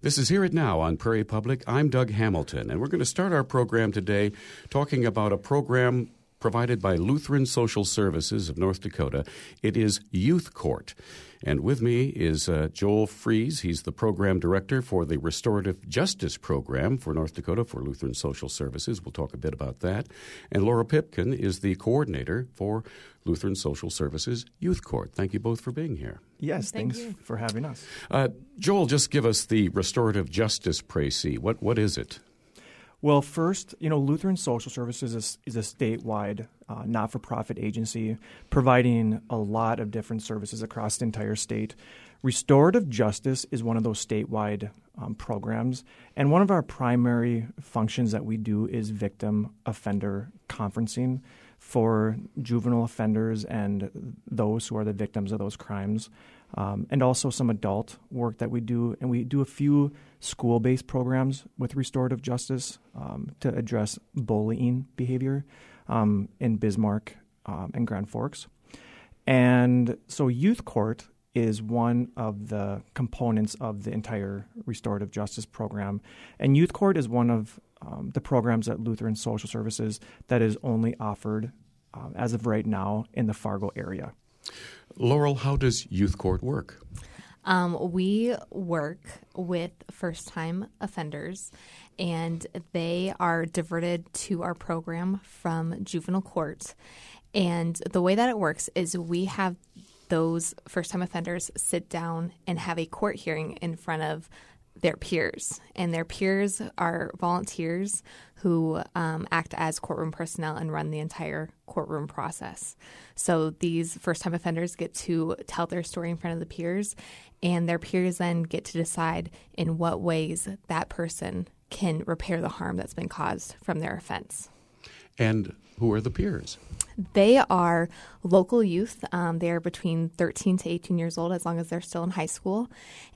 This is Hear It Now on Prairie Public. I'm Doug Hamilton, and we're going to start our program today talking about a program provided by Lutheran Social Services of North Dakota. It is Youth Court. And with me is uh, Joel Fries. He's the program director for the Restorative Justice Program for North Dakota for Lutheran Social Services. We'll talk a bit about that. And Laurel Pipkin is the coordinator for Lutheran Social Services Youth Court. Thank you both for being here. Yes, Thank thanks you. for having us. Uh, Joel, just give us the Restorative Justice Précis. What what is it? Well, first, you know, Lutheran Social Services is, is a statewide uh, not for profit agency providing a lot of different services across the entire state. Restorative justice is one of those statewide um, programs, and one of our primary functions that we do is victim offender conferencing for juvenile offenders and those who are the victims of those crimes. Um, and also some adult work that we do. And we do a few school based programs with restorative justice um, to address bullying behavior um, in Bismarck um, and Grand Forks. And so, Youth Court is one of the components of the entire restorative justice program. And Youth Court is one of um, the programs at Lutheran Social Services that is only offered um, as of right now in the Fargo area. Laurel, how does Youth Court work? Um, we work with first time offenders, and they are diverted to our program from juvenile court. And the way that it works is we have those first time offenders sit down and have a court hearing in front of their peers. And their peers are volunteers who um, act as courtroom personnel and run the entire courtroom process. So these first time offenders get to tell their story in front of the peers, and their peers then get to decide in what ways that person can repair the harm that's been caused from their offense. And who are the peers? They are local youth. Um, they're between 13 to 18 years old as long as they're still in high school.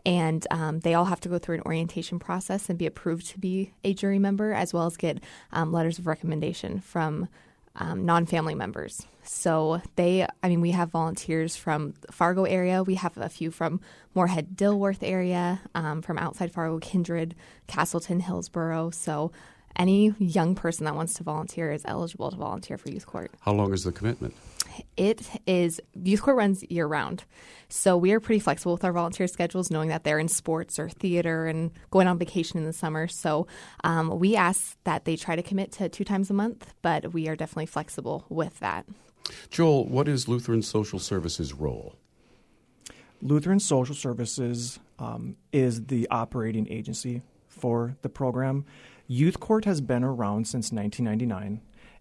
And um, they all have to go through an orientation process and be approved to be a jury member, as well as get um, letters of recommendation from um, non family members. So they, I mean, we have volunteers from the Fargo area. We have a few from Moorhead Dilworth area, um, from outside Fargo, Kindred, Castleton, Hillsboro. So any young person that wants to volunteer is eligible to volunteer for youth court. How long is the commitment? It is youth court runs year round, so we are pretty flexible with our volunteer schedules, knowing that they're in sports or theater and going on vacation in the summer. So um, we ask that they try to commit to two times a month, but we are definitely flexible with that. Joel, what is Lutheran Social Services' role? Lutheran Social Services um, is the operating agency for the program. Youth Court has been around since 1999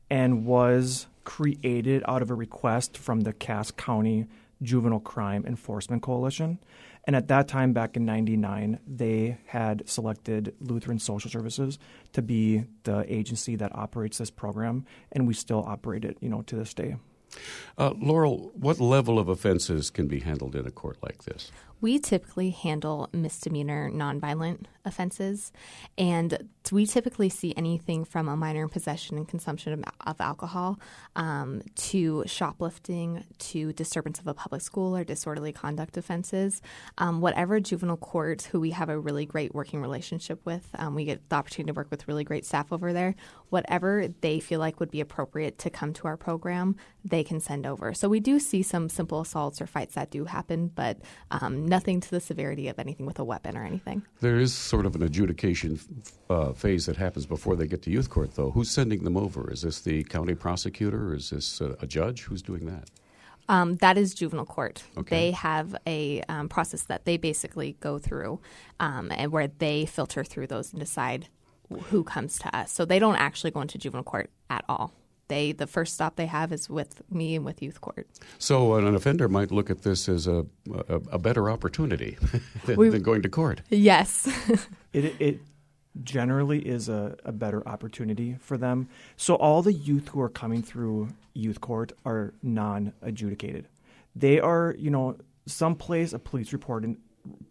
and was created out of a request from the Cass County Juvenile Crime Enforcement Coalition. And at that time, back in 99, they had selected Lutheran Social Services to be the agency that operates this program, and we still operate it, you know, to this day. Uh, Laurel, what level of offenses can be handled in a court like this? We typically handle misdemeanor nonviolent offenses, and we typically see anything from a minor in possession and consumption of, of alcohol um, to shoplifting to disturbance of a public school or disorderly conduct offenses. Um, whatever juvenile court, who we have a really great working relationship with, um, we get the opportunity to work with really great staff over there. Whatever they feel like would be appropriate to come to our program, they can send over. So we do see some simple assaults or fights that do happen, but um, nothing to the severity of anything with a weapon or anything. There is sort of an adjudication uh, phase that happens before they get to youth court, though. Who's sending them over? Is this the county prosecutor? Or is this uh, a judge? Who's doing that? Um, that is juvenile court. Okay. They have a um, process that they basically go through, um, and where they filter through those and decide who comes to us. So they don't actually go into juvenile court at all. They the first stop they have is with me and with youth court. So uh, an offender might look at this as a, a, a better opportunity than, We- than going to court. Yes. It, it generally is a, a better opportunity for them. So all the youth who are coming through youth court are non-adjudicated. They are, you know, someplace a police report in,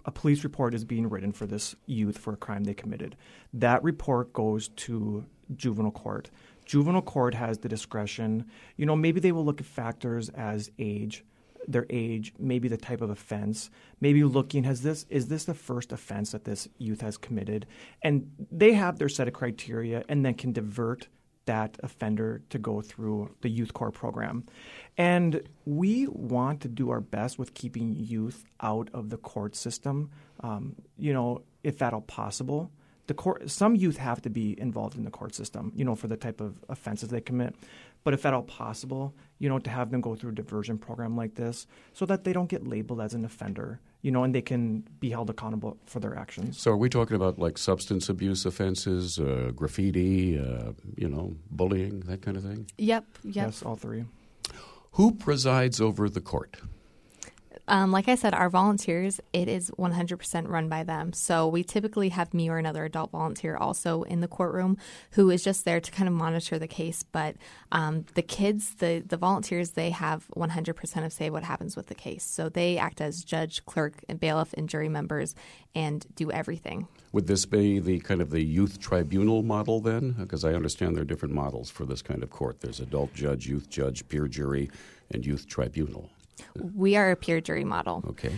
a police report is being written for this youth for a crime they committed. That report goes to juvenile court. Juvenile court has the discretion. You know, maybe they will look at factors as age, their age, maybe the type of offense, maybe looking has this is this the first offense that this youth has committed, and they have their set of criteria, and then can divert that offender to go through the youth court program. And we want to do our best with keeping youth out of the court system, um, you know, if at all possible. The court, some youth have to be involved in the court system, you know, for the type of offenses they commit. But if at all possible, you know, to have them go through a diversion program like this so that they don't get labeled as an offender, you know, and they can be held accountable for their actions. So, are we talking about like substance abuse offenses, uh, graffiti, uh, you know, bullying, that kind of thing? Yep, yep. Yes, all three. Who presides over the court? Um, like I said, our volunteers, it is 100% run by them. So we typically have me or another adult volunteer also in the courtroom who is just there to kind of monitor the case. But um, the kids, the, the volunteers, they have 100% of say what happens with the case. So they act as judge, clerk, and bailiff and jury members and do everything. Would this be the kind of the youth tribunal model then? Because I understand there are different models for this kind of court. There's adult judge, youth judge, peer jury, and youth tribunal. We are a peer jury model. Okay.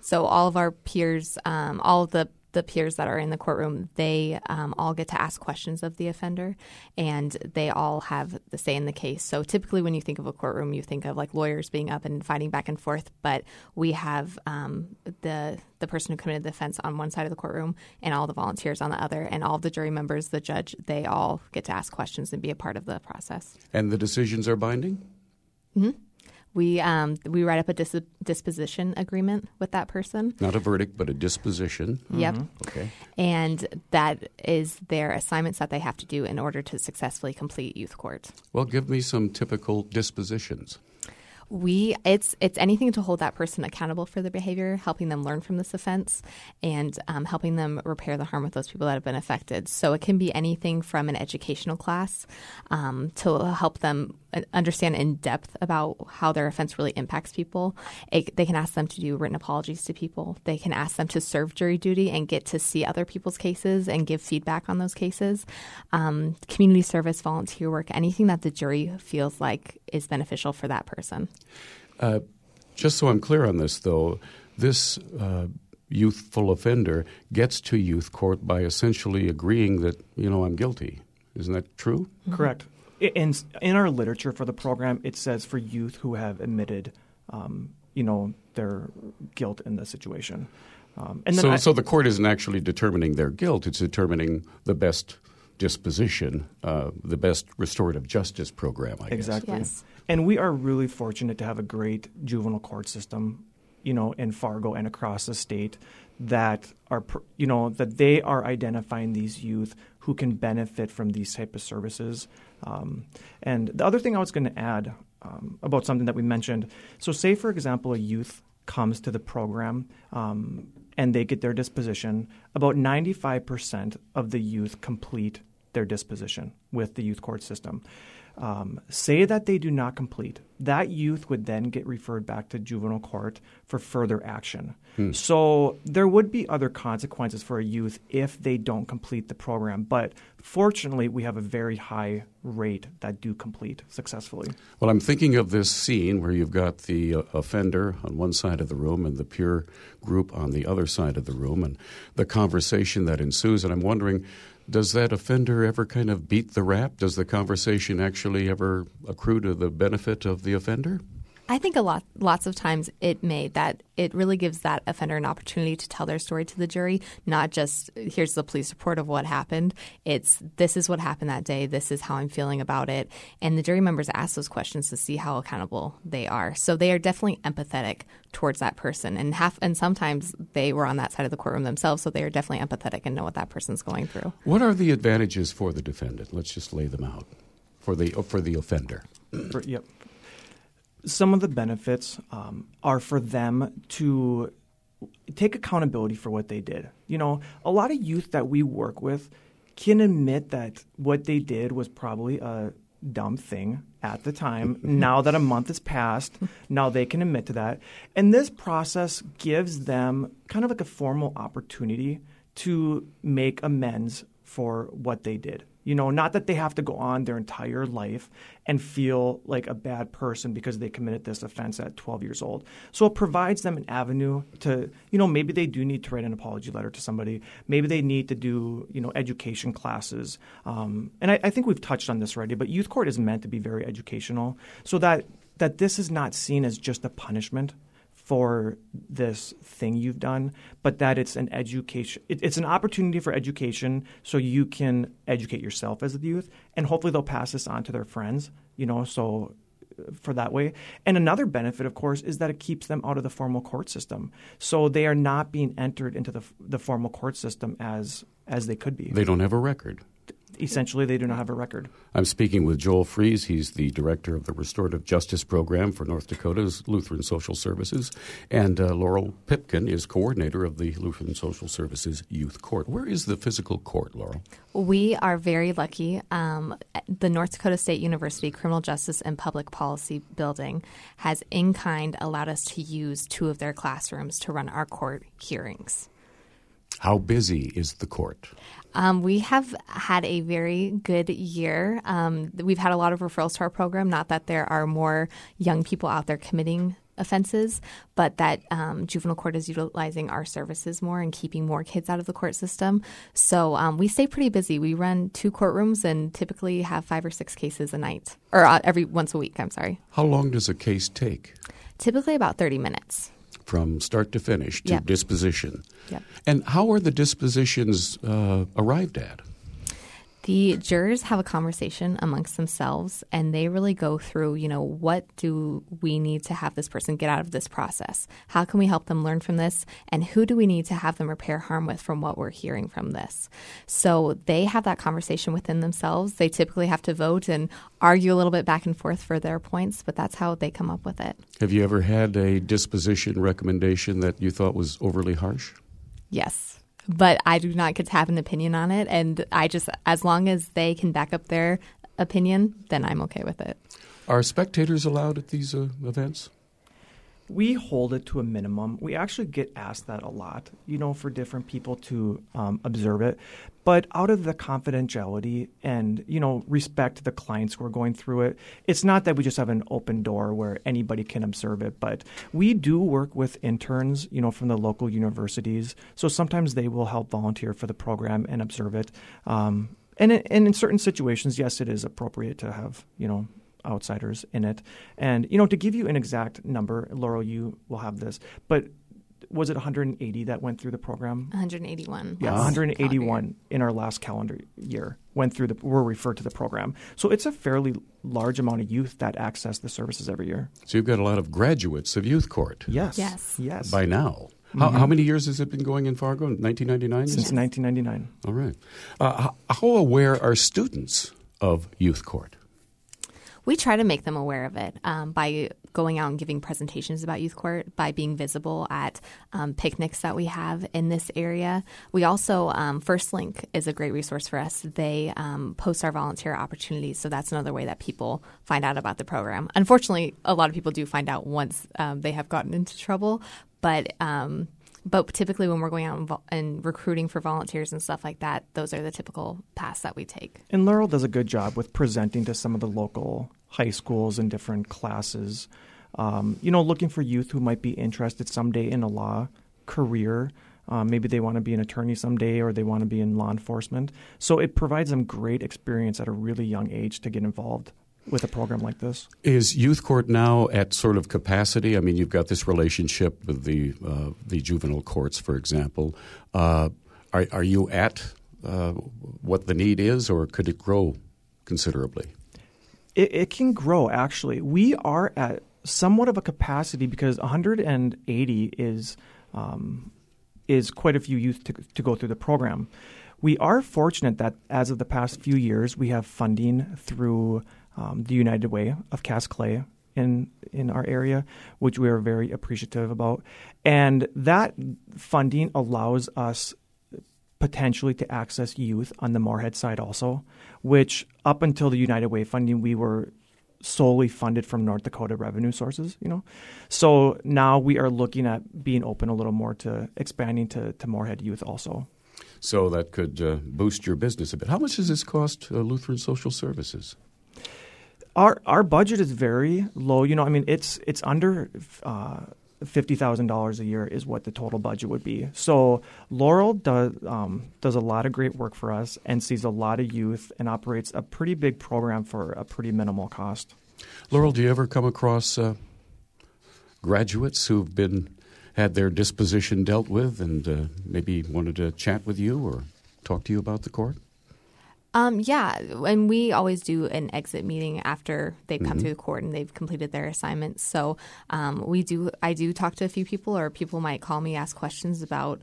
So all of our peers, um, all of the the peers that are in the courtroom, they um, all get to ask questions of the offender, and they all have the say in the case. So typically, when you think of a courtroom, you think of like lawyers being up and fighting back and forth. But we have um, the the person who committed the offense on one side of the courtroom, and all the volunteers on the other, and all the jury members, the judge, they all get to ask questions and be a part of the process. And the decisions are binding. Mm-hmm. We um, we write up a dis- disposition agreement with that person. Not a verdict, but a disposition. Yep. Okay. And that is their assignments that they have to do in order to successfully complete youth court. Well, give me some typical dispositions. We it's it's anything to hold that person accountable for their behavior, helping them learn from this offense, and um, helping them repair the harm with those people that have been affected. So it can be anything from an educational class um, to help them understand in depth about how their offense really impacts people. It, they can ask them to do written apologies to people. They can ask them to serve jury duty and get to see other people's cases and give feedback on those cases. Um, community service, volunteer work, anything that the jury feels like is beneficial for that person. Uh, just so I'm clear on this, though, this uh, youthful offender gets to youth court by essentially agreeing that, you know, I'm guilty. Isn't that true? Mm-hmm. Correct. In, in our literature for the program, it says for youth who have admitted, um, you know, their guilt in the situation. Um, and so, I, so the court isn't actually determining their guilt; it's determining the best disposition, uh, the best restorative justice program. I exactly. Yes. And we are really fortunate to have a great juvenile court system, you know, in Fargo and across the state that are, you know, that they are identifying these youth who can benefit from these type of services. Um, and the other thing I was going to add um, about something that we mentioned. So, say for example, a youth comes to the program um, and they get their disposition. About 95% of the youth complete their disposition with the youth court system um, say that they do not complete, that youth would then get referred back to juvenile court for further action. Hmm. So there would be other consequences for a youth if they don't complete the program. But fortunately, we have a very high rate that do complete successfully. Well, I'm thinking of this scene where you've got the uh, offender on one side of the room and the peer group on the other side of the room, and the conversation that ensues. And I'm wondering does that offender ever kind of beat the rap? Does the conversation actually ever accrue to the benefit of the offender? I think a lot, lots of times it may that it really gives that offender an opportunity to tell their story to the jury, not just here's the police report of what happened. It's this is what happened that day. This is how I'm feeling about it, and the jury members ask those questions to see how accountable they are. So they are definitely empathetic towards that person, and half and sometimes they were on that side of the courtroom themselves, so they are definitely empathetic and know what that person's going through. What are the advantages for the defendant? Let's just lay them out for the for the offender. For, yep some of the benefits um, are for them to take accountability for what they did. You know, a lot of youth that we work with can admit that what they did was probably a dumb thing at the time. now that a month has passed, now they can admit to that. And this process gives them kind of like a formal opportunity to make amends for what they did. You know, not that they have to go on their entire life and feel like a bad person because they committed this offense at 12 years old. So it provides them an avenue to, you know, maybe they do need to write an apology letter to somebody. Maybe they need to do, you know, education classes. Um, and I, I think we've touched on this already, but youth court is meant to be very educational so that that this is not seen as just a punishment for this thing you've done, but that it's an education. It, it's an opportunity for education, so you can educate yourself as a youth, and hopefully they'll pass this on to their friends. You know, so uh, for that way. And another benefit, of course, is that it keeps them out of the formal court system. So they are not being entered into the the formal court system as as they could be. They don't have a record essentially they do not have a record. I'm speaking with Joel Fries. He's the director of the Restorative Justice Program for North Dakota's Lutheran Social Services. And uh, Laurel Pipkin is coordinator of the Lutheran Social Services Youth Court. Where is the physical court, Laurel? We are very lucky. Um, the North Dakota State University Criminal Justice and Public Policy Building has, in kind, allowed us to use two of their classrooms to run our court hearings. How busy is the court? Um, we have had a very good year. Um, we've had a lot of referrals to our program. Not that there are more young people out there committing offenses, but that um, juvenile court is utilizing our services more and keeping more kids out of the court system. So um, we stay pretty busy. We run two courtrooms and typically have five or six cases a night, or uh, every once a week. I'm sorry. How long does a case take? Typically about 30 minutes from start to finish to yep. disposition. Yep. And how are the dispositions uh, arrived at? The jurors have a conversation amongst themselves and they really go through, you know, what do we need to have this person get out of this process? How can we help them learn from this? And who do we need to have them repair harm with from what we're hearing from this? So they have that conversation within themselves. They typically have to vote and argue a little bit back and forth for their points, but that's how they come up with it. Have you ever had a disposition recommendation that you thought was overly harsh? Yes but I do not get to have an opinion on it. And I just, as long as they can back up their opinion, then I'm okay with it. Are spectators allowed at these uh, events? We hold it to a minimum. We actually get asked that a lot, you know, for different people to um, observe it. But out of the confidentiality and, you know, respect the clients who are going through it, it's not that we just have an open door where anybody can observe it, but we do work with interns, you know, from the local universities. So sometimes they will help volunteer for the program and observe it. Um, and, and in certain situations, yes, it is appropriate to have, you know, outsiders in it. And, you know, to give you an exact number, Laurel, you will have this, but was it 180 that went through the program? 181. Yeah, 181 in our last calendar year went through the were referred to the program. So it's a fairly large amount of youth that access the services every year. So you've got a lot of graduates of youth court. Yes. Yes. Yes. By now. How, mm-hmm. how, many years has it been going in Fargo? 1999? Since yes. 1999. All right. Uh, how aware are students of youth court? We try to make them aware of it um, by going out and giving presentations about youth court, by being visible at um, picnics that we have in this area. We also, um, First Link is a great resource for us. They um, post our volunteer opportunities, so that's another way that people find out about the program. Unfortunately, a lot of people do find out once um, they have gotten into trouble, but um, but typically, when we're going out and, vo- and, recruiting for volunteers and stuff like that, those are the typical paths that we take. And Laurel does a good job with presenting to some of the local high schools and different classes. Um, you know, looking for youth who might be interested someday in a law career. Um, maybe they want to be an attorney someday or they want to be in law enforcement. So it provides them great experience at a really young age to get involved with a program like this. Is youth court now at sort of capacity? I mean, you've got this relationship with the uh, the juvenile courts, for example. Uh, are, are you at uh, what the need is, or could it grow considerably? It, it can grow. Actually, we are at somewhat of a capacity because 180 is um, is quite a few youth to, to go through the program. We are fortunate that as of the past few years, we have funding through um, the United Way of Cass Clay in in our area, which we are very appreciative about. And that funding allows us potentially to access youth on the Moorhead side also, which up until the United Way funding, we were solely funded from North Dakota revenue sources, you know. So now we are looking at being open a little more to expanding to, to Moorhead youth also. So that could uh, boost your business a bit. How much does this cost uh, Lutheran Social Services? Our our budget is very low. You know, I mean, it's it's under uh, fifty thousand dollars a year is what the total budget would be. So Laurel does um, does a lot of great work for us and sees a lot of youth and operates a pretty big program for a pretty minimal cost. Laurel, do you ever come across uh, graduates who've been had their disposition dealt with and uh, maybe wanted to chat with you or talk to you about the court? Um, yeah, and we always do an exit meeting after they've come mm-hmm. through the court and they've completed their assignments. So um, we do. I do talk to a few people, or people might call me, ask questions about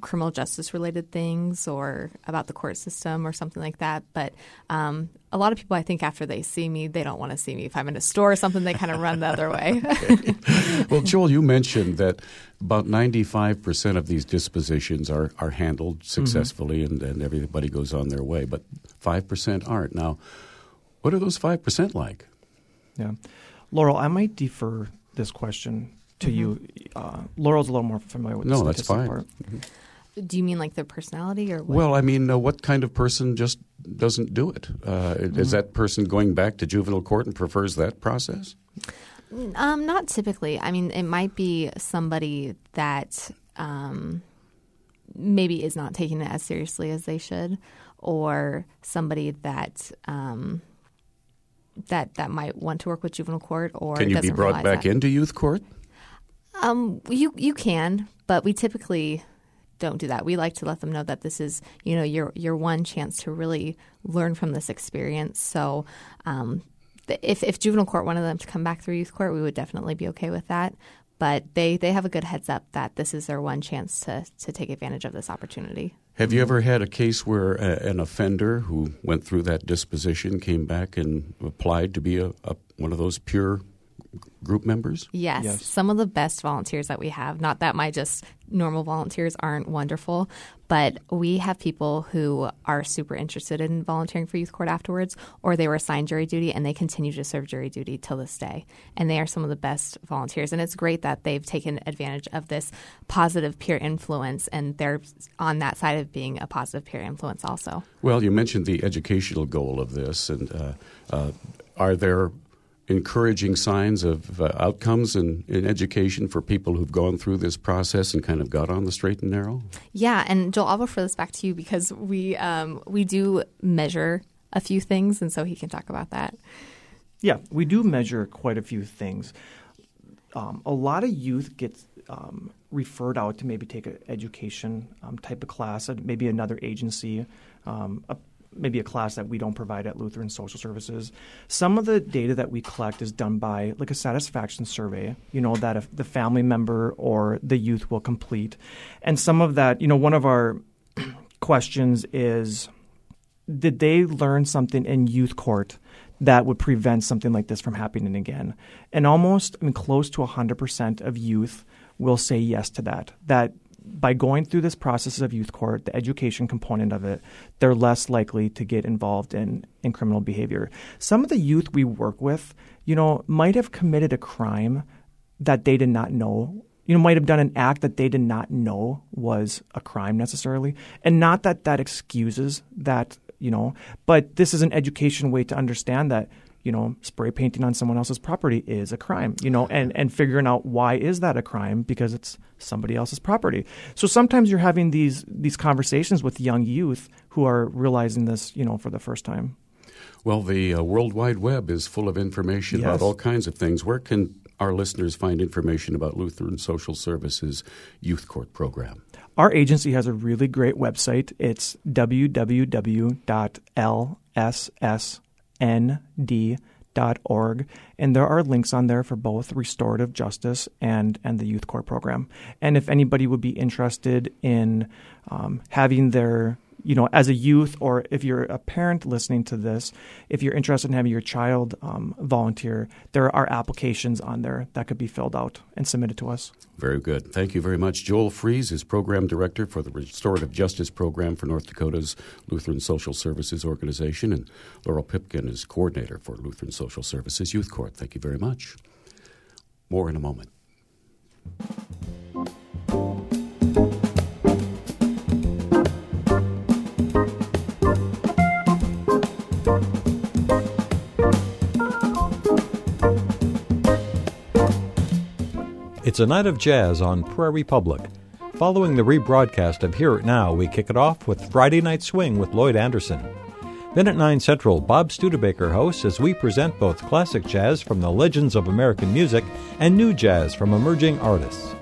criminal justice related things or about the court system or something like that. But um, a lot of people, I think, after they see me, they don't want to see me. If I'm in a store or something, they kind of run the other way. well, Joel, you mentioned that about 95% of these dispositions are, are handled mm-hmm. successfully mm-hmm. and, and everybody goes on their way, but 5% aren't. Now, what are those 5% like? Yeah. Laurel, I might defer this question to mm-hmm. you. Uh, Laurel's a little more familiar with no, the that's fine. part. Mm-hmm. Do you mean like their personality or what? Well, I mean, uh, what kind of person just doesn't do it? Uh, mm-hmm. Is that person going back to juvenile court and prefers that process? Um, not typically. I mean, it might be somebody that um, maybe is not taking it as seriously as they should, or somebody that um, that that might want to work with juvenile court or can you be brought back that. into youth court? Um, you you can, but we typically don't do that. We like to let them know that this is you know your your one chance to really learn from this experience. So. Um, if, if juvenile court wanted them to come back through youth court, we would definitely be okay with that. But they, they have a good heads up that this is their one chance to, to take advantage of this opportunity. Have you ever had a case where a, an offender who went through that disposition came back and applied to be a, a one of those peer group members? Yes. yes. Some of the best volunteers that we have, not that my just normal volunteers aren't wonderful, but we have people who are super interested in volunteering for youth court afterwards, or they were assigned jury duty and they continue to serve jury duty till this day. And they are some of the best volunteers. And it's great that they've taken advantage of this positive peer influence and they're on that side of being a positive peer influence also. Well, you mentioned the educational goal of this, and uh, uh, are there encouraging signs of uh, outcomes in, in education for people who've gone through this process and kind of got on the straight and narrow? Yeah, and Joel, I'll refer this back to you because we um, we do measure a few things, and so he can talk about that. Yeah, we do measure quite a few things. Um, a lot of youth gets um, referred out to maybe take an education um, type of class at maybe another agency. Um, a maybe a class that we don't provide at Lutheran Social Services. Some of the data that we collect is done by like a satisfaction survey, you know, that the family member or the youth will complete. And some of that, you know, one of our questions is did they learn something in youth court that would prevent something like this from happening again? And almost, I mean, close to 100% of youth will say yes to that. That by going through this process of youth court, the education component of it, they're less likely to get involved in, in criminal behavior. Some of the youth we work with, you know, might have committed a crime that they did not know you know, might have done an act that they did not know was a crime necessarily. And not that that excuses that, you know, but this is an education way to understand that you know, spray painting on someone else's property is a crime, you know, and, and figuring out why is that a crime because it's somebody else's property. So sometimes you're having these these conversations with young youth who are realizing this, you know, for the first time. Well, the uh, World Wide Web is full of information yes. about all kinds of things. Where can our listeners find information about Lutheran Social Services Youth Court Program? Our agency has a really great website. It's www.lss nd.org. And there are links on there for both restorative justice and, and the youth court program. And if anybody would be interested in um, having their you know, as a youth, or if you're a parent listening to this, if you're interested in having your child um, volunteer, there are applications on there that could be filled out and submitted to us. Very good. Thank you very much. Joel Fries is Program Director for the Restorative Justice Program for North Dakota's Lutheran Social Services Organization, and Laurel Pipkin is Coordinator for Lutheran Social Services Youth Court. Thank you very much. More in a moment. It's a night of jazz on Prairie Public. Following the rebroadcast of Hear It Now, we kick it off with Friday Night Swing with Lloyd Anderson. Then at 9 Central, Bob Studebaker hosts as we present both classic jazz from the legends of American music and new jazz from emerging artists.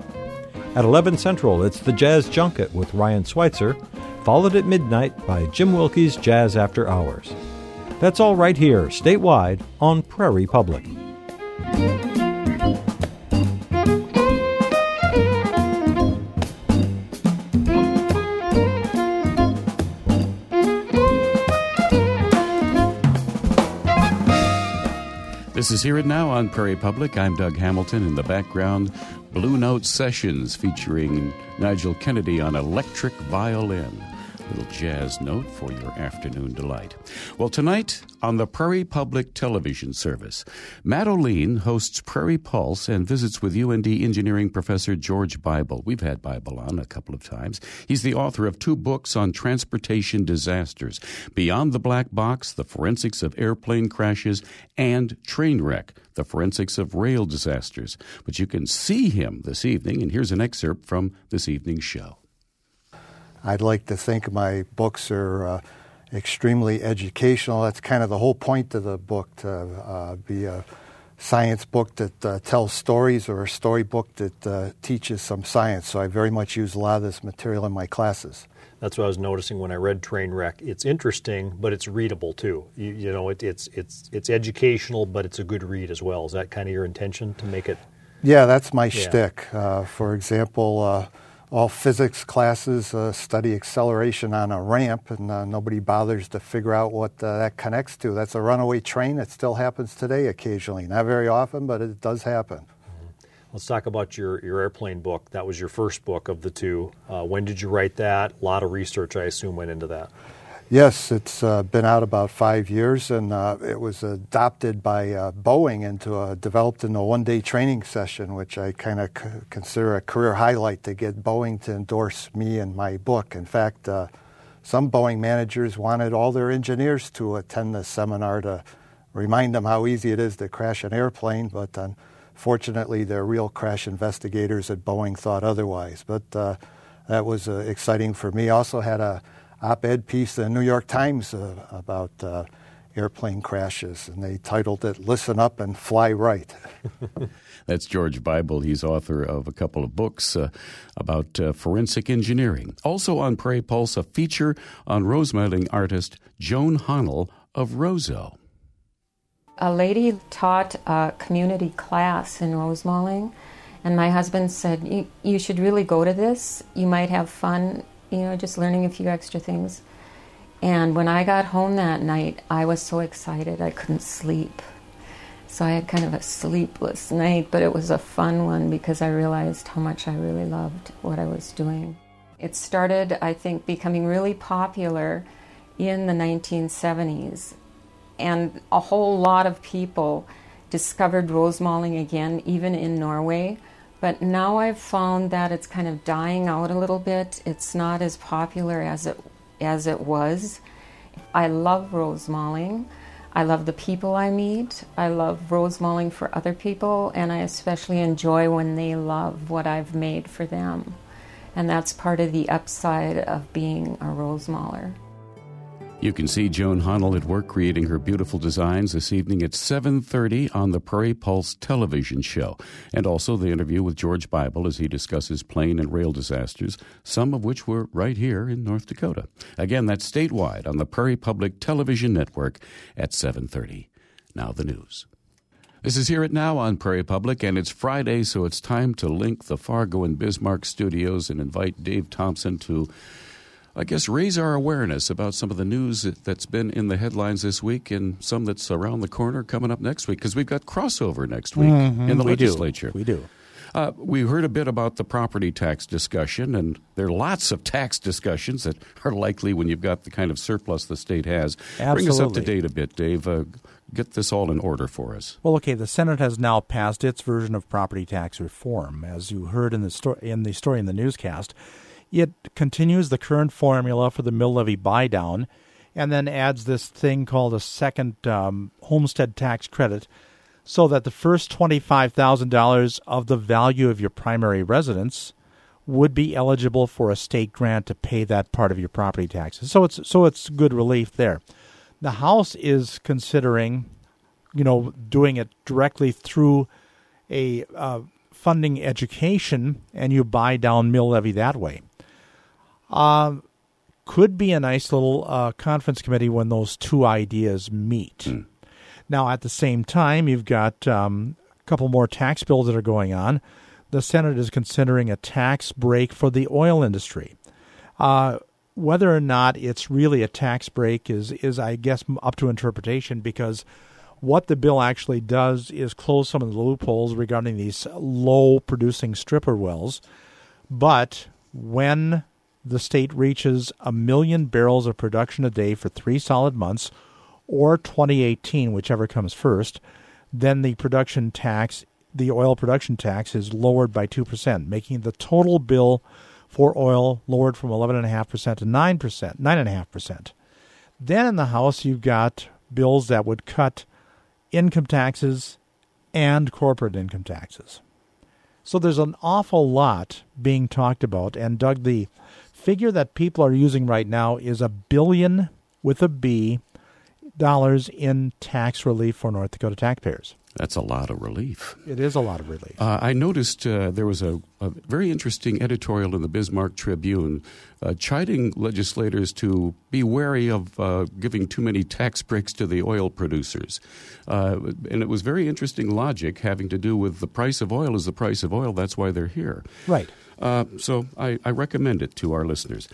At 11 Central, it's the Jazz Junket with Ryan Schweitzer, followed at midnight by Jim Wilke's Jazz After Hours. That's all right here, statewide, on Prairie Public. This is Hear It Now on Prairie Public. I'm Doug Hamilton. In the background, Blue Note Sessions featuring Nigel Kennedy on electric violin little jazz note for your afternoon delight. Well, tonight on the Prairie Public Television Service, Matt Olien hosts Prairie Pulse and visits with UND engineering professor George Bibel. We've had Bibel on a couple of times. He's the author of two books on transportation disasters Beyond the Black Box, The Forensics of Airplane Crashes, and Trainwreck, The Forensics of Rail Disasters. But you can see him this evening, and here's an excerpt from this evening's show. I'd like to think my books are uh, extremely educational. That's kind of the whole point of the book to uh, be a science book that uh, tells stories or a storybook that uh, teaches some science. So I very much use a lot of this material in my classes. That's what I was noticing when I read Trainwreck. It's interesting, but it's readable too. You, you know, it, it's it's it's educational, but it's a good read as well. Is that kind of your intention to make it? Yeah, that's my yeah. shtick. Uh, for example uh, all physics classes uh, study acceleration on a ramp, and uh, nobody bothers to figure out what uh, that connects to. That's a runaway train. It still happens today occasionally. Not very often, but it does happen. Mm-hmm. Let's talk about your, your airplane book. That was your first book of the two. Uh, when did you write that? A lot of research, I assume, went into that. Yes, it's uh, been out about five years, and uh, it was adopted by uh, Boeing into a developed in a one-day training session, which I kind of c- consider a career highlight to get Boeing to endorse me and my book. In fact, uh, some Boeing managers wanted all their engineers to attend the seminar to remind them how easy it is to crash an airplane, but unfortunately, their real crash investigators at Boeing thought otherwise. But uh, that was uh, exciting for me. Also had a op-ed piece in the New York Times uh, about uh, airplane crashes, and they titled it "Listen Up and Fly Right." That's George Bibel. He's author of a couple of books uh, about uh, forensic engineering. Also on Prairie Pulse, a feature on rosemalling artist Joan Honnell of Roseau. A lady taught a community class in rosemalling, and my husband said, You should really go to this. You might have fun you know, just learning a few extra things. And when I got home that night, I was so excited I couldn't sleep. So I had kind of a sleepless night, but it was a fun one because I realized how much I really loved what I was doing. It started, I think, becoming really popular in the 1970s. And a whole lot of people discovered rosemalling again, even in Norway. But now I've found that it's kind of dying out a little bit. It's not as popular as it as it was. I love rose rosemalling. I love the people I meet. I love rose rosemalling for other people, and I especially enjoy when they love what I've made for them. And that's part of the upside of being a rosemaler. You can see Joan Honnell at work creating her beautiful designs this evening at 7:30 on the Prairie Pulse television show, and also the interview with George Bibel as he discusses plane and rail disasters, some of which were right here in North Dakota. Again, that's statewide on the Prairie Public Television Network at 7:30. Now the news. This is Hear It Now on Prairie Public, and it's Friday, so it's time to link the Fargo and Bismarck studios and invite Dave Thompson to I guess, raise our awareness about some of the news that's been in the headlines this week and some that's around the corner coming up next week because we've got crossover next week mm-hmm. in the we legislature. Do. We do. Uh, we heard a bit about the property tax discussion, and there are lots of tax discussions that are likely when you've got the kind of surplus the state has. Absolutely. Bring us up to date a bit, Dave. Uh, get this all in order for us. Well, okay. The Senate has now passed its version of property tax reform, as you heard in the story in the story in the newscast. It continues the current formula for the mill levy buy down and then adds this thing called a second um, homestead tax credit. so that the first $25,000 of the value of your primary residence would be eligible for a state grant to pay that part of your property taxes. So it's so it's good relief there. The House is considering, you know, doing it directly through a uh, funding education, and you buy down mill levy that way. Uh, could be a nice little uh, conference committee when those two ideas meet. Mm. Now, at the same time, you've got um, a couple more tax bills that are going on the Senate is considering a tax break for the oil industry. Uh, whether or not it's really a tax break is, is, I guess, up to interpretation because what the bill actually does is close some of the loopholes regarding these low producing stripper wells. But when the state reaches a million barrels of production a day for three solid months, or 2018, whichever comes first, then the production tax the oil production tax is lowered by 2%, making the total bill for oil lowered from 11.5% to 9%, 9.5%. Then in the House, you've got bills that would cut income taxes and corporate income taxes. So there's an awful lot being talked about. And Doug, the figure that people are using right now is a billion with a B dollars in tax relief for North Dakota taxpayers. That's a lot of relief. It is a lot of relief. Uh, I noticed uh, there was a, a, very interesting editorial in the Bismarck Tribune uh, chiding legislators to be wary of uh, giving too many tax breaks to the oil producers. Uh, and it was very interesting logic having to do with the price of oil is the price of oil. That's why they're here. Right. Uh, so I, I, recommend it to our listeners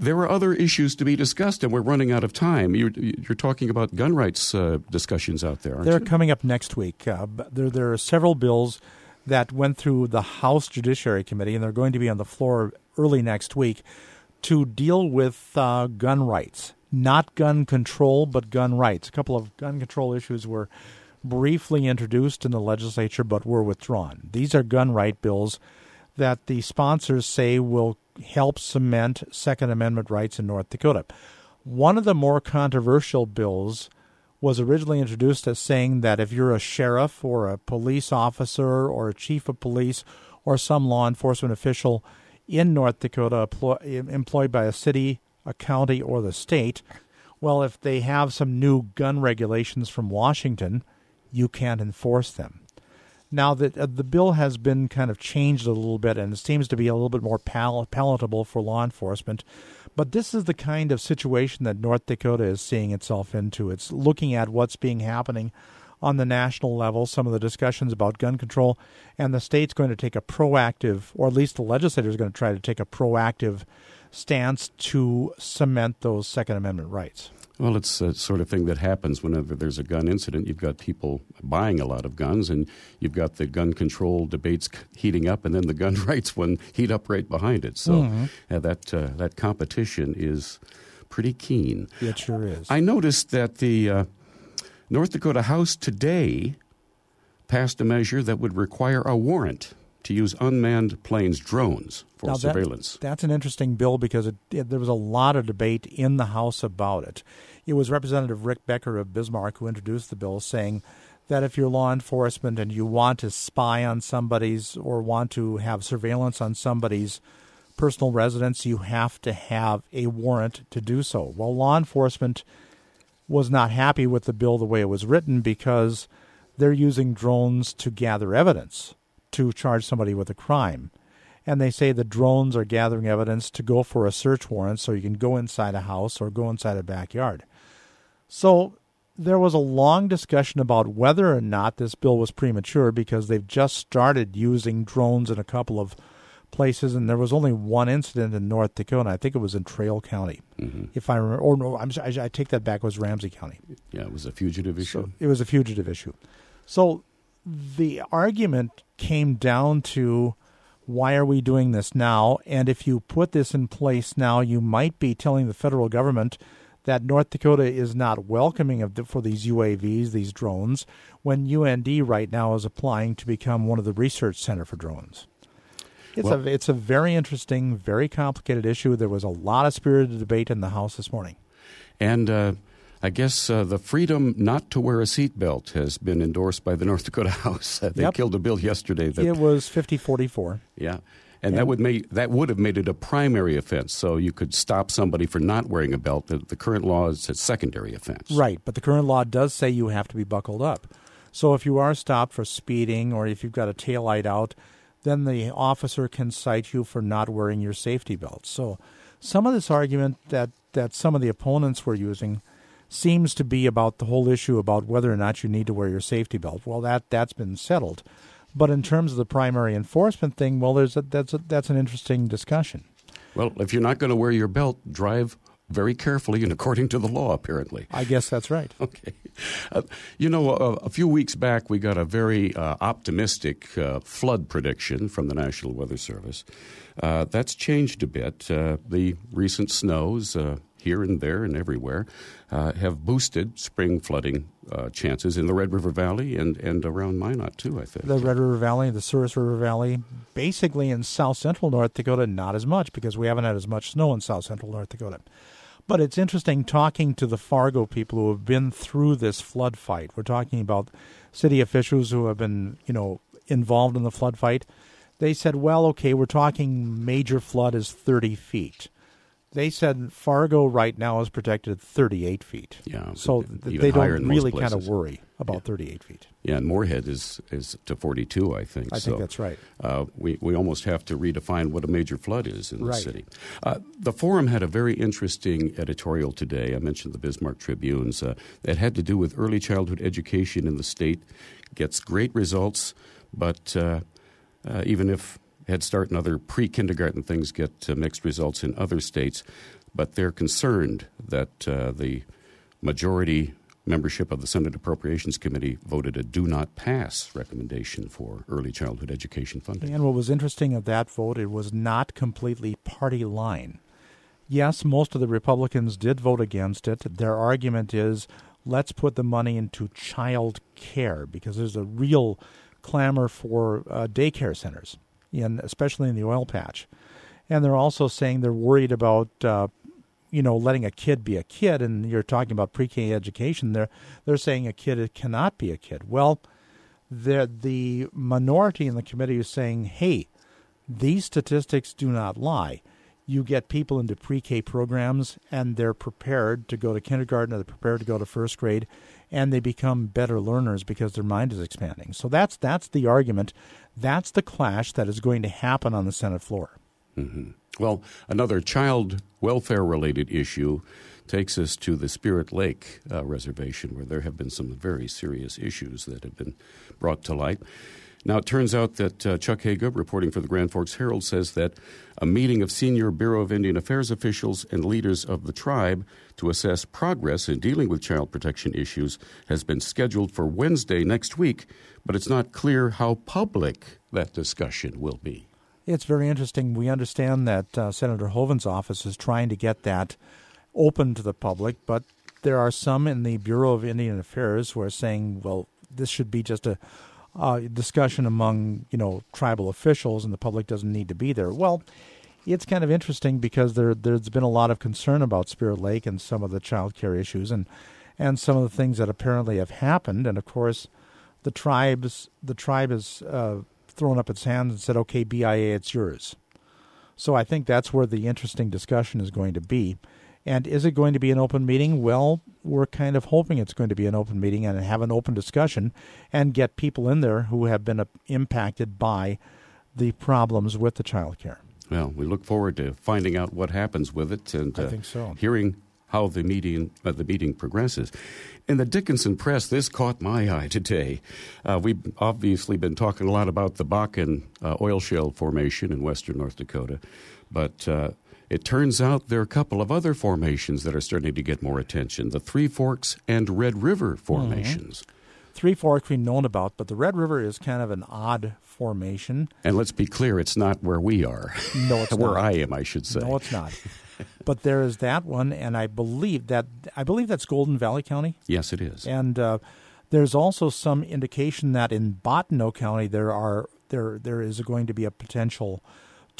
there are other issues to be discussed, and we're running out of time. You're, you're talking about gun rights uh, discussions out there, They're you? coming up next week. Uh, there, there are several bills that went through the House Judiciary Committee, and they're going to be on the floor early next week to deal with uh, gun rights. Not gun control, but gun rights. A couple of gun control issues were briefly introduced in the legislature but were withdrawn. These are gun right bills that the sponsors say will help cement Second Amendment rights in North Dakota. One of the more controversial bills was originally introduced as saying that if you're a sheriff or a police officer or a chief of police or some law enforcement official in North Dakota employed by a city, a county, or the state, well, if they have some new gun regulations from Washington, you can't enforce them. Now that uh, the bill has been kind of changed a little bit and it seems to be a little bit more pal- palatable for law enforcement, but this is the kind of situation that North Dakota is seeing itself into. It's looking at what's being happening on the national level, some of the discussions about gun control, and the state's going to take a proactive, or at least the legislature is going to try to take a proactive stance to cement those Second Amendment rights. Well, it's the sort of thing that happens whenever there's a gun incident. You've got people buying a lot of guns, and you've got the gun control debates heating up, and then the gun rights one heat up right behind it. So mm-hmm. uh, that uh, that competition is pretty keen. It sure is. I noticed that the uh, North Dakota House today passed a measure that would require a warrant to use unmanned planes, drones, for now surveillance. That, that's an interesting bill because it, it, there was a lot of debate in the House about it. It was Representative Rick Becker of Bismarck who introduced the bill, saying that if you're law enforcement and you want to spy on somebody's or want to have surveillance on somebody's personal residence, you have to have a warrant to do so. Well, law enforcement was not happy with the bill the way it was written because they're using drones to gather evidence to charge somebody with a crime. And they say the drones are gathering evidence to go for a search warrant so you can go inside a house or go inside a backyard. So there was a long discussion about whether or not this bill was premature because they've just started using drones in a couple of places, and there was only one incident in North Dakota. I think it was in Traill County, mm-hmm. if I remember. Or no, I'm, I, I take that back. It was Ramsey County. Yeah, it was a fugitive issue. So it was a fugitive issue. So the argument came down to why are we doing this now? And if you put this in place now, you might be telling the federal government that North Dakota is not welcoming of the, for these UAVs, these drones, when UND right now is applying to become one of the research center for drones. It's well, a it's a very interesting, very complicated issue. There was a lot of spirited debate in the House this morning. And uh, I guess uh, the freedom not to wear a seatbelt has been endorsed by the North Dakota House. they Yep. killed a bill yesterday that It was 50 44. yeah, and that would make that would have made it a primary offense. So you could stop somebody for not wearing a belt. The, the current law is a secondary offense. Right, but the current law does say you have to be buckled up. So if you are stopped for speeding or if you've got a tail light out, then the officer can cite you for not wearing your safety belt. So some of this argument that, that some of the opponents were using seems to be about the whole issue about whether or not you need to wear your safety belt. Well, that that's been settled. But in terms of the primary enforcement thing, well, there's a, that's a, that's an interesting discussion. Well, if you're not going to wear your belt, drive very carefully and according to the law. Apparently. I guess that's right. Okay. Uh, you know, uh, a few weeks back, we got a very uh, optimistic uh, flood prediction from the National Weather Service. Uh, that's changed a bit. Uh, the recent snows uh, here and there and everywhere uh, have boosted spring flooding uh, chances in the Red River Valley and, and around Minot, too, I think. the Red River Valley, the Souris River Valley, basically in south central North Dakota, not as much because we haven't had as much snow in south central North Dakota. But it's interesting talking to the Fargo people who have been through this flood fight. We're talking about city officials who have been, you know, involved in the flood fight. They said, well, okay, we're talking major flood is 30 feet. They said Fargo right now is protected at 38 feet. Yeah, So th- they don't really kind of worry about Yeah. 38 feet. Yeah, and Moorhead is, is to 42, I think. I so, think that's right. Uh, we, we almost have to redefine what a major flood is in the city. Uh, the Forum had a very interesting editorial today. I mentioned the Bismarck Tribunes. Uh, that had to do with early childhood education in the state. Gets great results, but uh, uh, even if Head Start and other pre kindergarten things get uh, mixed results in other states, but they're concerned that uh, the majority membership of the Senate Appropriations Committee voted a do not pass recommendation for early childhood education funding. And what was interesting of that vote, it was not completely party line. Yes, most of the Republicans did vote against it. Their argument is let's put the money into child care because there's a real clamor for uh, daycare centers, in, especially in the oil patch. And they're also saying they're worried about, uh, you know, letting a kid be a kid. And you're talking about pre-K education. They're they're saying a kid cannot be a kid. Well, the the minority in the committee is saying, hey, these statistics do not lie. You get people into pre-K programs, and they're prepared to go to kindergarten, or they're prepared to go to first grade, and they become better learners because their mind is expanding. So that's that's the argument. That's the clash that is going to happen on the Senate floor. hmm Well, another child welfare related issue takes us to the Spirit Lake uh, Reservation, where there have been some very serious issues that have been brought to light. Now, it turns out that uh, Chuck Haga, reporting for the Grand Forks Herald, says that a meeting of senior Bureau of Indian Affairs officials and leaders of the tribe to assess progress in dealing with child protection issues has been scheduled for Wednesday next week, but it's not clear how public that discussion will be. It's very interesting. We understand that uh, Senator Hoeven's office is trying to get that open to the public, but there are some in the Bureau of Indian Affairs who are saying, well, this should be just a uh, discussion among you know tribal officials, and the public doesn't need to be there. Well, it's kind of interesting because there there's been a lot of concern about Spirit Lake and some of the child care issues and and some of the things that apparently have happened, and of course, the tribes the tribe has uh, thrown up its hands and said, "Okay, BIA, it's yours." So I think that's where the interesting discussion is going to be. And is it going to be an open meeting? Well, we're kind of hoping it's going to be an open meeting and have an open discussion and get people in there who have been uh, impacted by the problems with the child care. Well, we look forward to finding out what happens with it and uh, so. hearing how the meeting uh, the meeting progresses. In the Dickinson Press, this caught my eye today. Uh, we've obviously been talking a lot about the Bakken uh, oil shale formation in western North Dakota, but uh, it turns out there are a couple of other formations that are starting to get more attention: the Three Forks and Red River formations. Three Forks we've known about, but the Red River is kind of an odd formation. And let's be clear, it's not where we are. No, it's not. where not. I am, I should say. No, it's not. but there is that one, and I believe that I believe that's Golden Valley County. yes, it is. And uh, there's also some indication that in Bottineau County there are there there is going to be a potential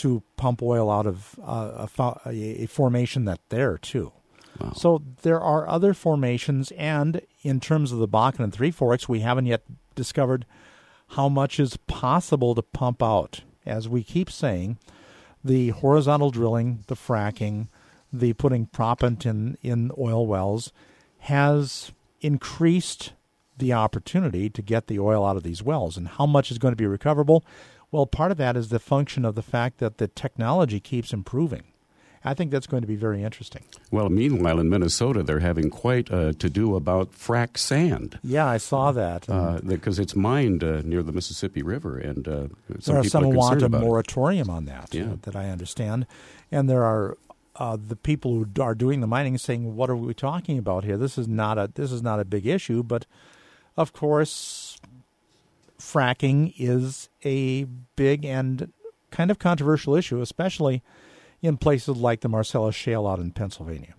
to pump oil out of uh, a, fo- a, a formation that there too. So there are other formations, and in terms of the Bakken and Three Forks, we haven't yet discovered how much is possible to pump out. As we keep saying, the horizontal drilling, the fracking, the putting proppant in, in oil wells has increased the opportunity to get the oil out of these wells. And how much is going to be recoverable? Well, part of that is the function of the fact that the technology keeps improving. I think that's going to be very interesting. Well, meanwhile, in Minnesota, they're having quite a to do about frack sand. Yeah, I saw that. Because uh, it's mined uh, near the Mississippi River, and uh, some there are people some are want a concerned it. moratorium on that, Yeah. uh, that I understand. And there are uh, the people who are doing the mining saying, "What are we talking about here? This is not a this is not a big issue." But of course, fracking is a big and kind of controversial issue, especially in places like the Marcellus Shale out in Pennsylvania.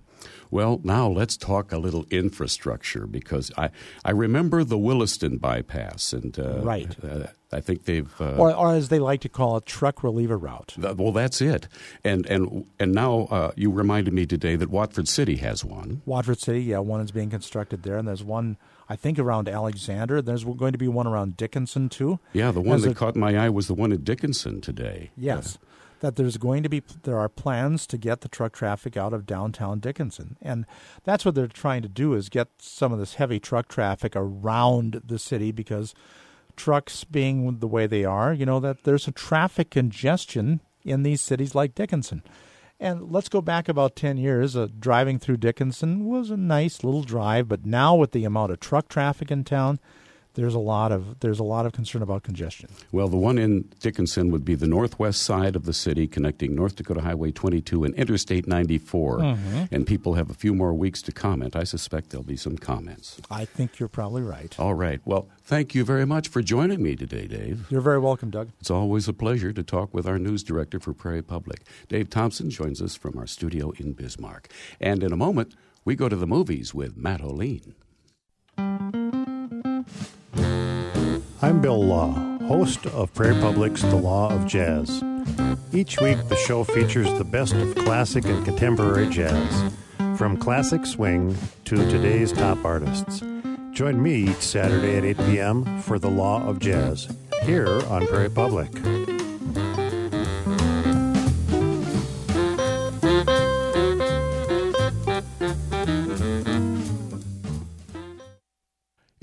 Well, now let's talk a little infrastructure because I, I remember the Williston bypass, and uh, Right. uh, I think they've uh, Or, or as they like to call it, truck reliever route. th- well, that's it. And and and now uh, you reminded me today that Watford City has one. Watford City, yeah, one is being constructed there, and there's one I think around Alexander. There's going to be one around Dickinson too. Yeah, the one As that a- caught my eye was the one at Dickinson today. Yes, that there's going to be there are plans to get the truck traffic out of downtown Dickinson, and that's what they're trying to do is get some of this heavy truck traffic around the city because trucks being the way they are, you know that there's a traffic congestion in these cities like Dickinson. And let's go back about 10 years. Uh, driving through Dickinson was a nice little drive, but now with the amount of truck traffic in town, there's a lot of there's a lot of concern about congestion. Well, the one in Dickinson would be the northwest side of the city, connecting North Dakota Highway 22 and Interstate 94. Mm-hmm. And people have a few more weeks to comment. I suspect there'll be some comments. I think you're probably right. All right. Well, thank you very much for joining me today, Dave. You're very welcome, Doug. It's always a pleasure to talk with our news director for Prairie Public. Dave Thompson joins us from our studio in Bismarck. And in a moment, we go to the movies with Matt Olien. I'm Bill Law, host of Prairie Public's The Law of Jazz. Each week, the show features the best of classic and contemporary jazz, from classic swing to today's top artists. Join me each Saturday at 8 p.m. for The Law of Jazz, here on Prairie Public.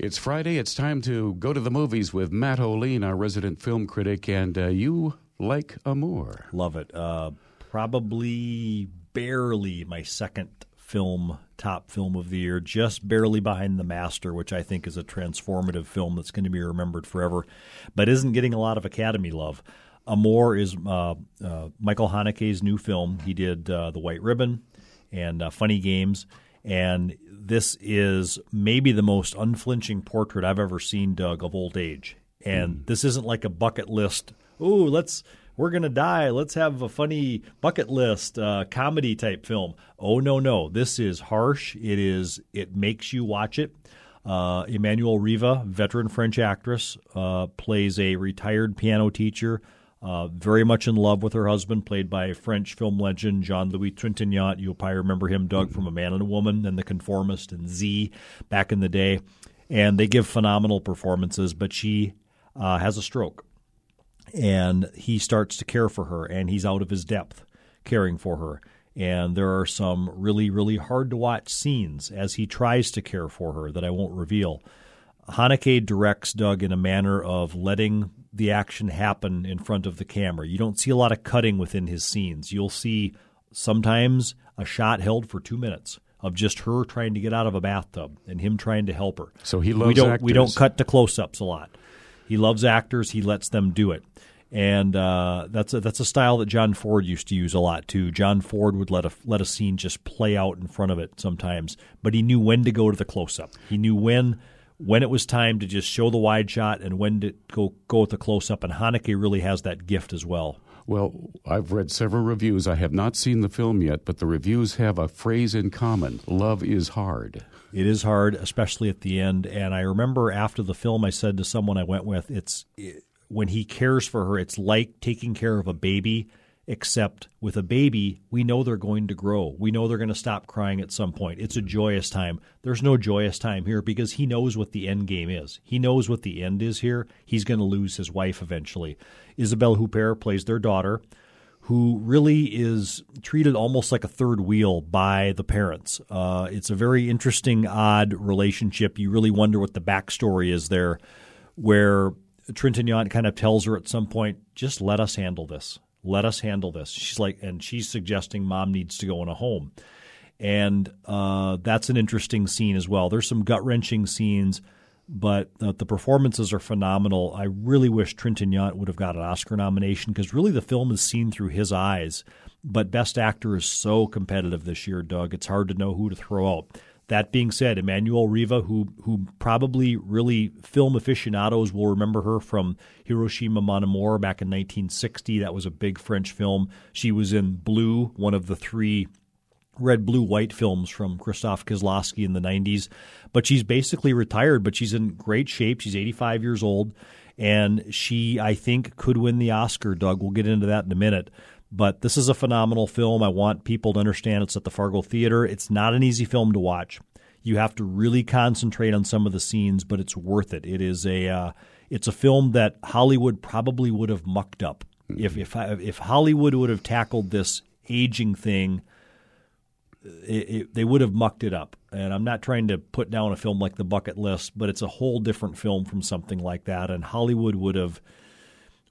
It's Friday. It's time to go to the movies with Matt Olien, our resident film critic. And uh, you like Amour. Love it. Uh, probably barely my second film, top film of the year, just barely behind The Master, which I think is a transformative film that's going to be remembered forever, but isn't getting a lot of Academy love. Amour is uh, uh, Michael Haneke's new film. He did uh, The White Ribbon and uh, Funny Games. And this is maybe the most unflinching portrait I've ever seen, Doug, of old age. And this isn't like a bucket list. Ooh, let's we're gonna die. Let's have a funny bucket list uh, comedy type film. Oh no, no, this is harsh. It is. It makes you watch it. Uh, Emmanuelle Riva, veteran French actress, uh, plays a retired piano teacher. Uh, very much in love with her husband, played by French film legend Jean Louis Trintignant. You'll probably remember him, Doug, from A Man and a Woman and The Conformist and Z back in the day. And they give phenomenal performances, but she uh, has a stroke and he starts to care for her and he's out of his depth caring for her and there are some really really hard to watch scenes as he tries to care for her that I won't reveal Haneke directs Doug in a manner of letting the action happen in front of the camera. You don't see a lot of cutting within his scenes. You'll see sometimes a shot held for 2 minutes of just her trying to get out of a bathtub and him trying to help her. So he we loves don't we don't cut to close-ups a lot. He loves actors. He lets them do it, and uh, that's a, that's a style that John Ford used to use a lot too. John Ford would let a let a scene just play out in front of it sometimes, but he knew when to go to the close up. He knew when when it was time to just show the wide shot and when to go go with the close up. And Haneke really has that gift as well. Well, I've read several reviews. I have not seen the film yet, but the reviews have a phrase in common love is hard. It is hard, especially at the end. And I remember after the film, I said to someone I went with, "It's it, when he cares for her. It's like taking care of a baby, except with a baby, we know they're going to grow. We know they're going to stop crying at some point. It's a joyous time. There's no joyous time here because he knows what the end game is. He knows what the end is here. He's going to lose his wife eventually. Isabelle Huppert plays their daughter, who really is treated almost like a third wheel by the parents. Uh, it's a very interesting, odd relationship. You really wonder what the backstory is there, where Trintignant kind of tells her at some point, just let us handle this let us handle this. She's like, and she's suggesting mom needs to go in a home. And uh, that's an interesting scene as well. There's some gut wrenching scenes, but the, the, performances are phenomenal. I really wish Trintignant would have got an Oscar nomination because really the film is seen through his eyes. But Best Actor is so competitive this year, Doug. It's hard to know who to throw out. That being said, Emmanuelle Riva, who who probably really film aficionados will remember her from Hiroshima Mon Amour back in 1960. That was a big French film. She was in Blue, one of the three red, blue, white films from Krzysztof Kieslowski in the 90s. But she's basically retired, but she's in great shape. She's 85 years old, and she, I think, could win the Oscar, Doug. We'll get into that in a minute. But this is a phenomenal film. I want people to understand it's at the Fargo Theater. It's not an easy film to watch. You have to really concentrate on some of the scenes, but it's worth it. It is a uh, it's a film that Hollywood probably would have mucked up if if if Hollywood would have tackled this aging thing. It, it, they would have mucked it up. And I'm not trying to put down a film like The Bucket List, but it's a whole different film from something like that. And Hollywood would have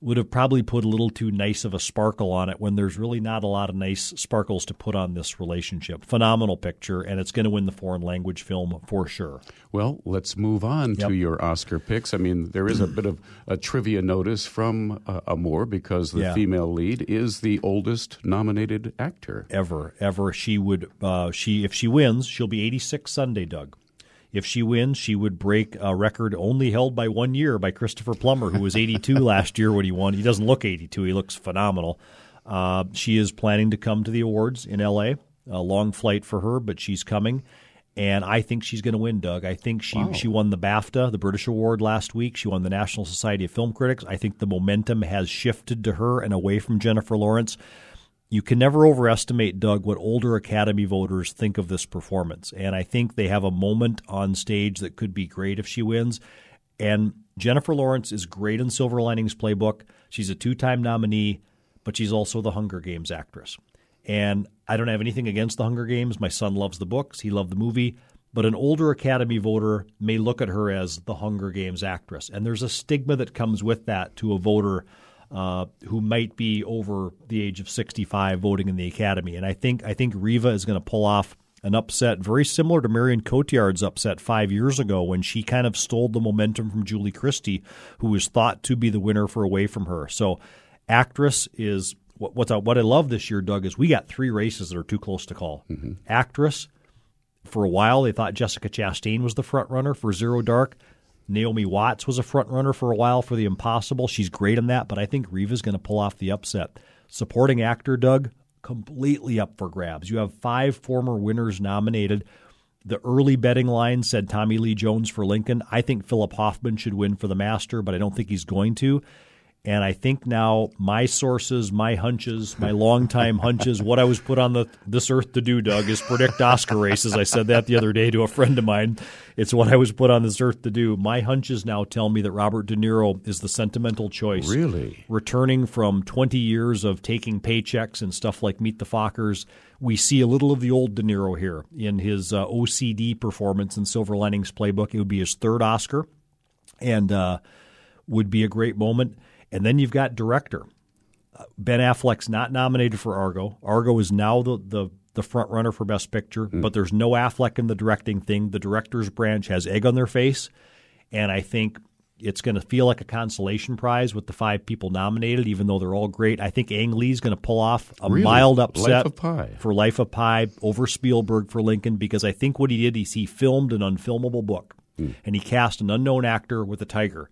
would have probably put a little too nice of a sparkle on it when there's really not a lot of nice sparkles to put on this relationship. Phenomenal picture, and it's going to win the foreign language film for sure. Well, let's move on Yep. to your Oscar picks. I mean, there is a bit of a trivia notice from uh, Amour because the Yeah. female lead is the oldest nominated actor. Ever, ever, she would. Uh, she if she wins, she'll be 86 Sunday, Doug. If she wins, she would break a record only held by one year by Christopher Plummer, who was 82 last year when he won. He doesn't look 82; he looks phenomenal. Uh, she is planning to come to the awards in L.A. A long flight for her, but she's coming, and I think she's going to win. Doug, I think she she won the BAFTA, the British Award last week. She won the National Society of Film Critics. I think the momentum has shifted to her and away from Jennifer Lawrence you can never overestimate, Doug, what older Academy voters think of this performance. And I think they have a moment on stage that could be great if she wins. And Jennifer Lawrence is great in Silver Linings Playbook. She's a two time nominee, but she's also the Hunger Games actress. And I don't have anything against the Hunger Games. My son loves the books, he loved the movie. But an older Academy voter may look at her as the Hunger Games actress. And there's a stigma that comes with that to a voter uh, who might be over the age of 65 voting in the academy. And I think I think Riva is going to pull off an upset very similar to Marion Cotillard's upset five years ago when she kind of stole the momentum from Julie Christie, who was thought to be the winner for Away from Her. So, actress is what what's what I love this year, Doug, is we got three races that are too close to call. Actress, for a while they thought Jessica Chastain was the front runner for Zero Dark. Naomi Watts was a front runner for a while for The Impossible. She's great in that, but I think Riva's going to pull off the upset. Supporting actor Doug, completely up for grabs. You have five former winners nominated. The early betting line said Tommy Lee Jones for Lincoln. I think Philip Hoffman should win for the Master, but I don't think he's going to. And I think now my sources, my hunches, my longtime hunches, what I was put on the this earth to do, Doug, is predict Oscar races. I said that the other day to a friend of mine. It's what I was put on this earth to do. My hunches now tell me that Robert De Niro is the sentimental choice. Really? Returning from 20 years of taking paychecks and stuff like Meet the Fockers, we see a little of the old De Niro here in his uh, OCD performance in Silver Linings Playbook. It would be his third Oscar and uh, would be a great moment. And then you've got director. Uh, Ben Affleck's not nominated for Argo. Argo is now the, the, the front runner for Best Picture, but there's no Affleck in the directing thing. The director's branch has egg on their face. And I think it's going to feel like a consolation prize with the five people nominated, even though they're all great. I think Ang Lee's going to pull off a Really? mild upset Life for Life of Pi over Spielberg for Lincoln because I think what he did is he filmed an unfilmable book and he cast an unknown actor with a tiger.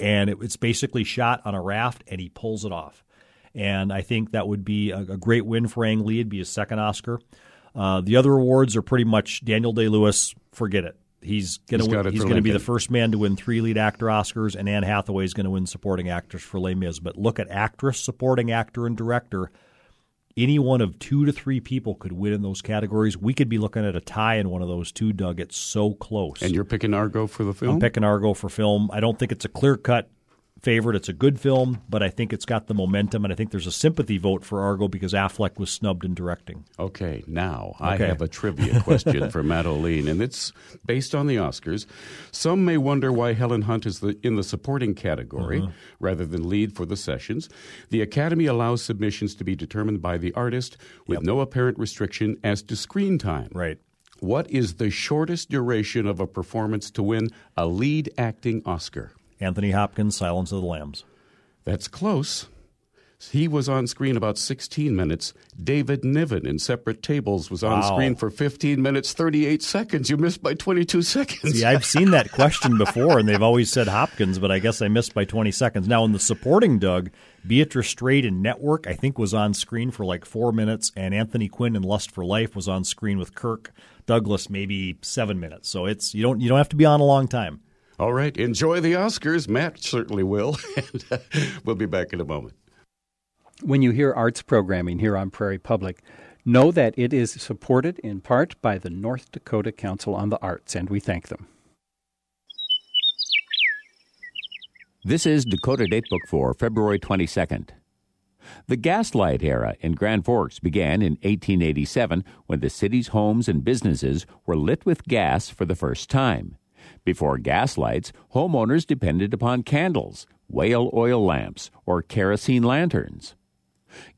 And it, it's basically shot on a raft and he pulls it off. And I think that would be a, a great win for Ang Lee. It'd be his second Oscar. Uh, the other awards are pretty much Daniel Day Lewis. Forget it. He's gonna He's win, he's going to be the first man to win three lead actor Oscars, and Anne Hathaway is going to win supporting actress for Les Mis. But look at actress, supporting actor, and director. Any one of two to three people could win in those categories. We could be looking at a tie in one of those two, Doug. It's so close. And you're picking Argo for the film? I'm picking Argo for film. I don't think it's a clear cut favorite. It's a good film, but I think it's got the momentum, and I think there's a sympathy vote for Argo because Affleck was snubbed in directing. Okay, now I have a trivia question for Olien, and it's based on the Oscars. Some may wonder why Helen Hunt is the, in the supporting category Uh-huh. rather than lead for the sessions. The Academy allows submissions to be determined by the artist with no apparent restriction as to screen time. Right. What is the shortest duration of a performance to win a lead acting Oscar? Anthony Hopkins, Silence of the Lambs. That's close. He was on screen about 16 minutes. David Niven in Separate Tables was on Wow. screen for 15 minutes, 38 seconds. You missed by 22 seconds. See, I've seen that question before, and they've always said Hopkins, but I guess I missed by 20 seconds. Now, in the supporting Doug, Beatrice Straight in Network, I think, was on screen for like four minutes, and Anthony Quinn in Lust for Life was on screen with Kirk Douglas maybe seven minutes. So it's you don't you don't have to be on a long time. All right, enjoy the Oscars. Matt certainly will. and uh, we'll be back in a moment. When you hear arts programming here on Prairie Public, know that it is supported in part by the North Dakota Council on the Arts, and we thank them. This is Dakota Datebook for February 22nd. The gaslight era in Grand Forks began in 1887 when the city's homes and businesses were lit with gas for the first time. Before gas lights, homeowners depended upon candles, whale oil lamps, or kerosene lanterns.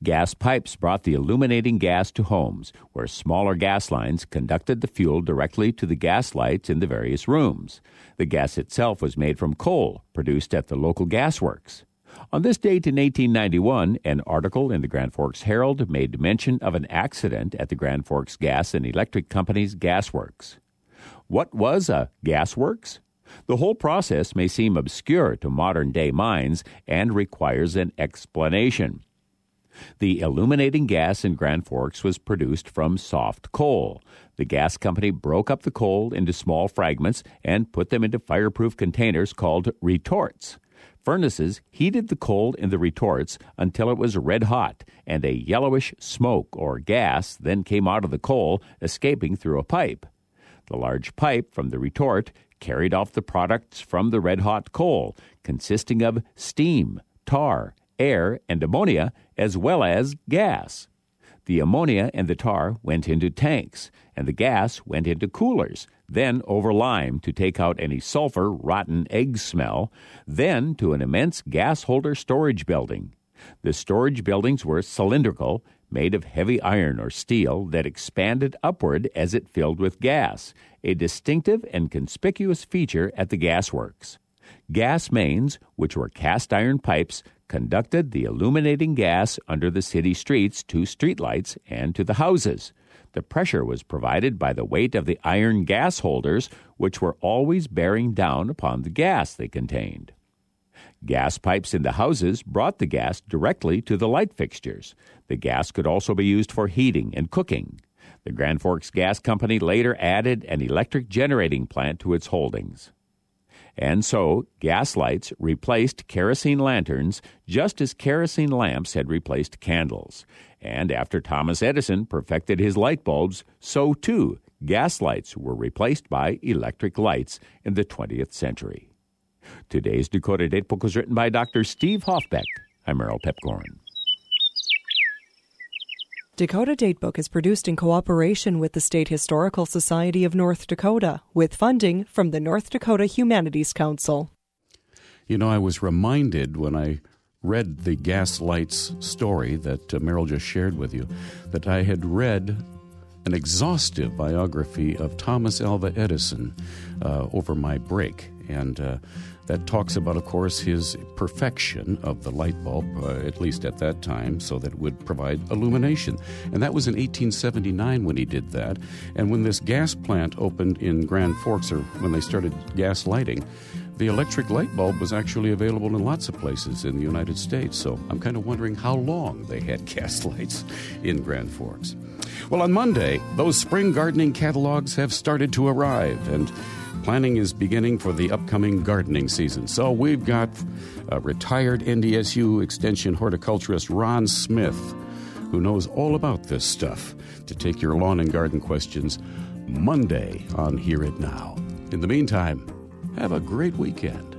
Gas pipes brought the illuminating gas to homes, where smaller gas lines conducted the fuel directly to the gas lights in the various rooms. The gas itself was made from coal, produced at the local gasworks. On this date in 1891, an article in the Grand Forks Herald made mention of an accident at the Grand Forks Gas and Electric Company's gasworks. What was a gasworks? The whole process may seem obscure to modern day minds and requires an explanation. The illuminating gas in Grand Forks was produced from soft coal. The gas company broke up the coal into small fragments and put them into fireproof containers called retorts. Furnaces heated the coal in the retorts until it was red hot, and a yellowish smoke or gas then came out of the coal, escaping through a pipe. The large pipe from the retort carried off the products from the red hot coal, consisting of steam, tar, air, and ammonia, as well as gas. The ammonia and the tar went into tanks, and the gas went into coolers, then over lime to take out any sulfur, rotten egg smell, then to an immense gas holder storage building. The storage buildings were cylindrical, made of heavy iron or steel that expanded upward as it filled with gas, a distinctive and conspicuous feature at the gasworks. Gas mains, which were cast iron pipes, conducted the illuminating gas under the city streets to streetlights and to the houses. The pressure was provided by the weight of the iron gas holders, which were always bearing down upon the gas they contained. Gas pipes in the houses brought the gas directly to the light fixtures. The gas could also be used for heating and cooking. The Grand Forks Gas Company later added an electric generating plant to its holdings. And so, gas lights replaced kerosene lanterns just as kerosene lamps had replaced candles. And after Thomas Edison perfected his light bulbs, so too gas lights were replaced by electric lights in the 20th century. Today's Dakota Datebook was written by Dr. Steve Hoffbeck. I'm Merrill Piepkorn. Dakota Datebook is produced in cooperation with the State Historical Society of North Dakota, with funding from the North Dakota Humanities Council. You know, I was reminded when I read the gas lights story that uh, Merrill just shared with you that I had read an exhaustive biography of Thomas Alva Edison uh, over my break. And uh, that talks about, of course, his perfection of the light bulb, uh, at least at that time, so that it would provide illumination. And that was in 1879 when he did that. And when this gas plant opened in Grand Forks, or when they started gas lighting, the electric light bulb was actually available in lots of places in the United States. So I'm kind of wondering how long they had gas lights in Grand Forks. Well, on Monday, those spring gardening catalogs have started to arrive, and Planning is beginning for the upcoming gardening season. So we've got a retired NDSU Extension horticulturist Ron Smith, who knows all about this stuff, to take your lawn and garden questions Monday on Hear It Now. In the meantime, have a great weekend.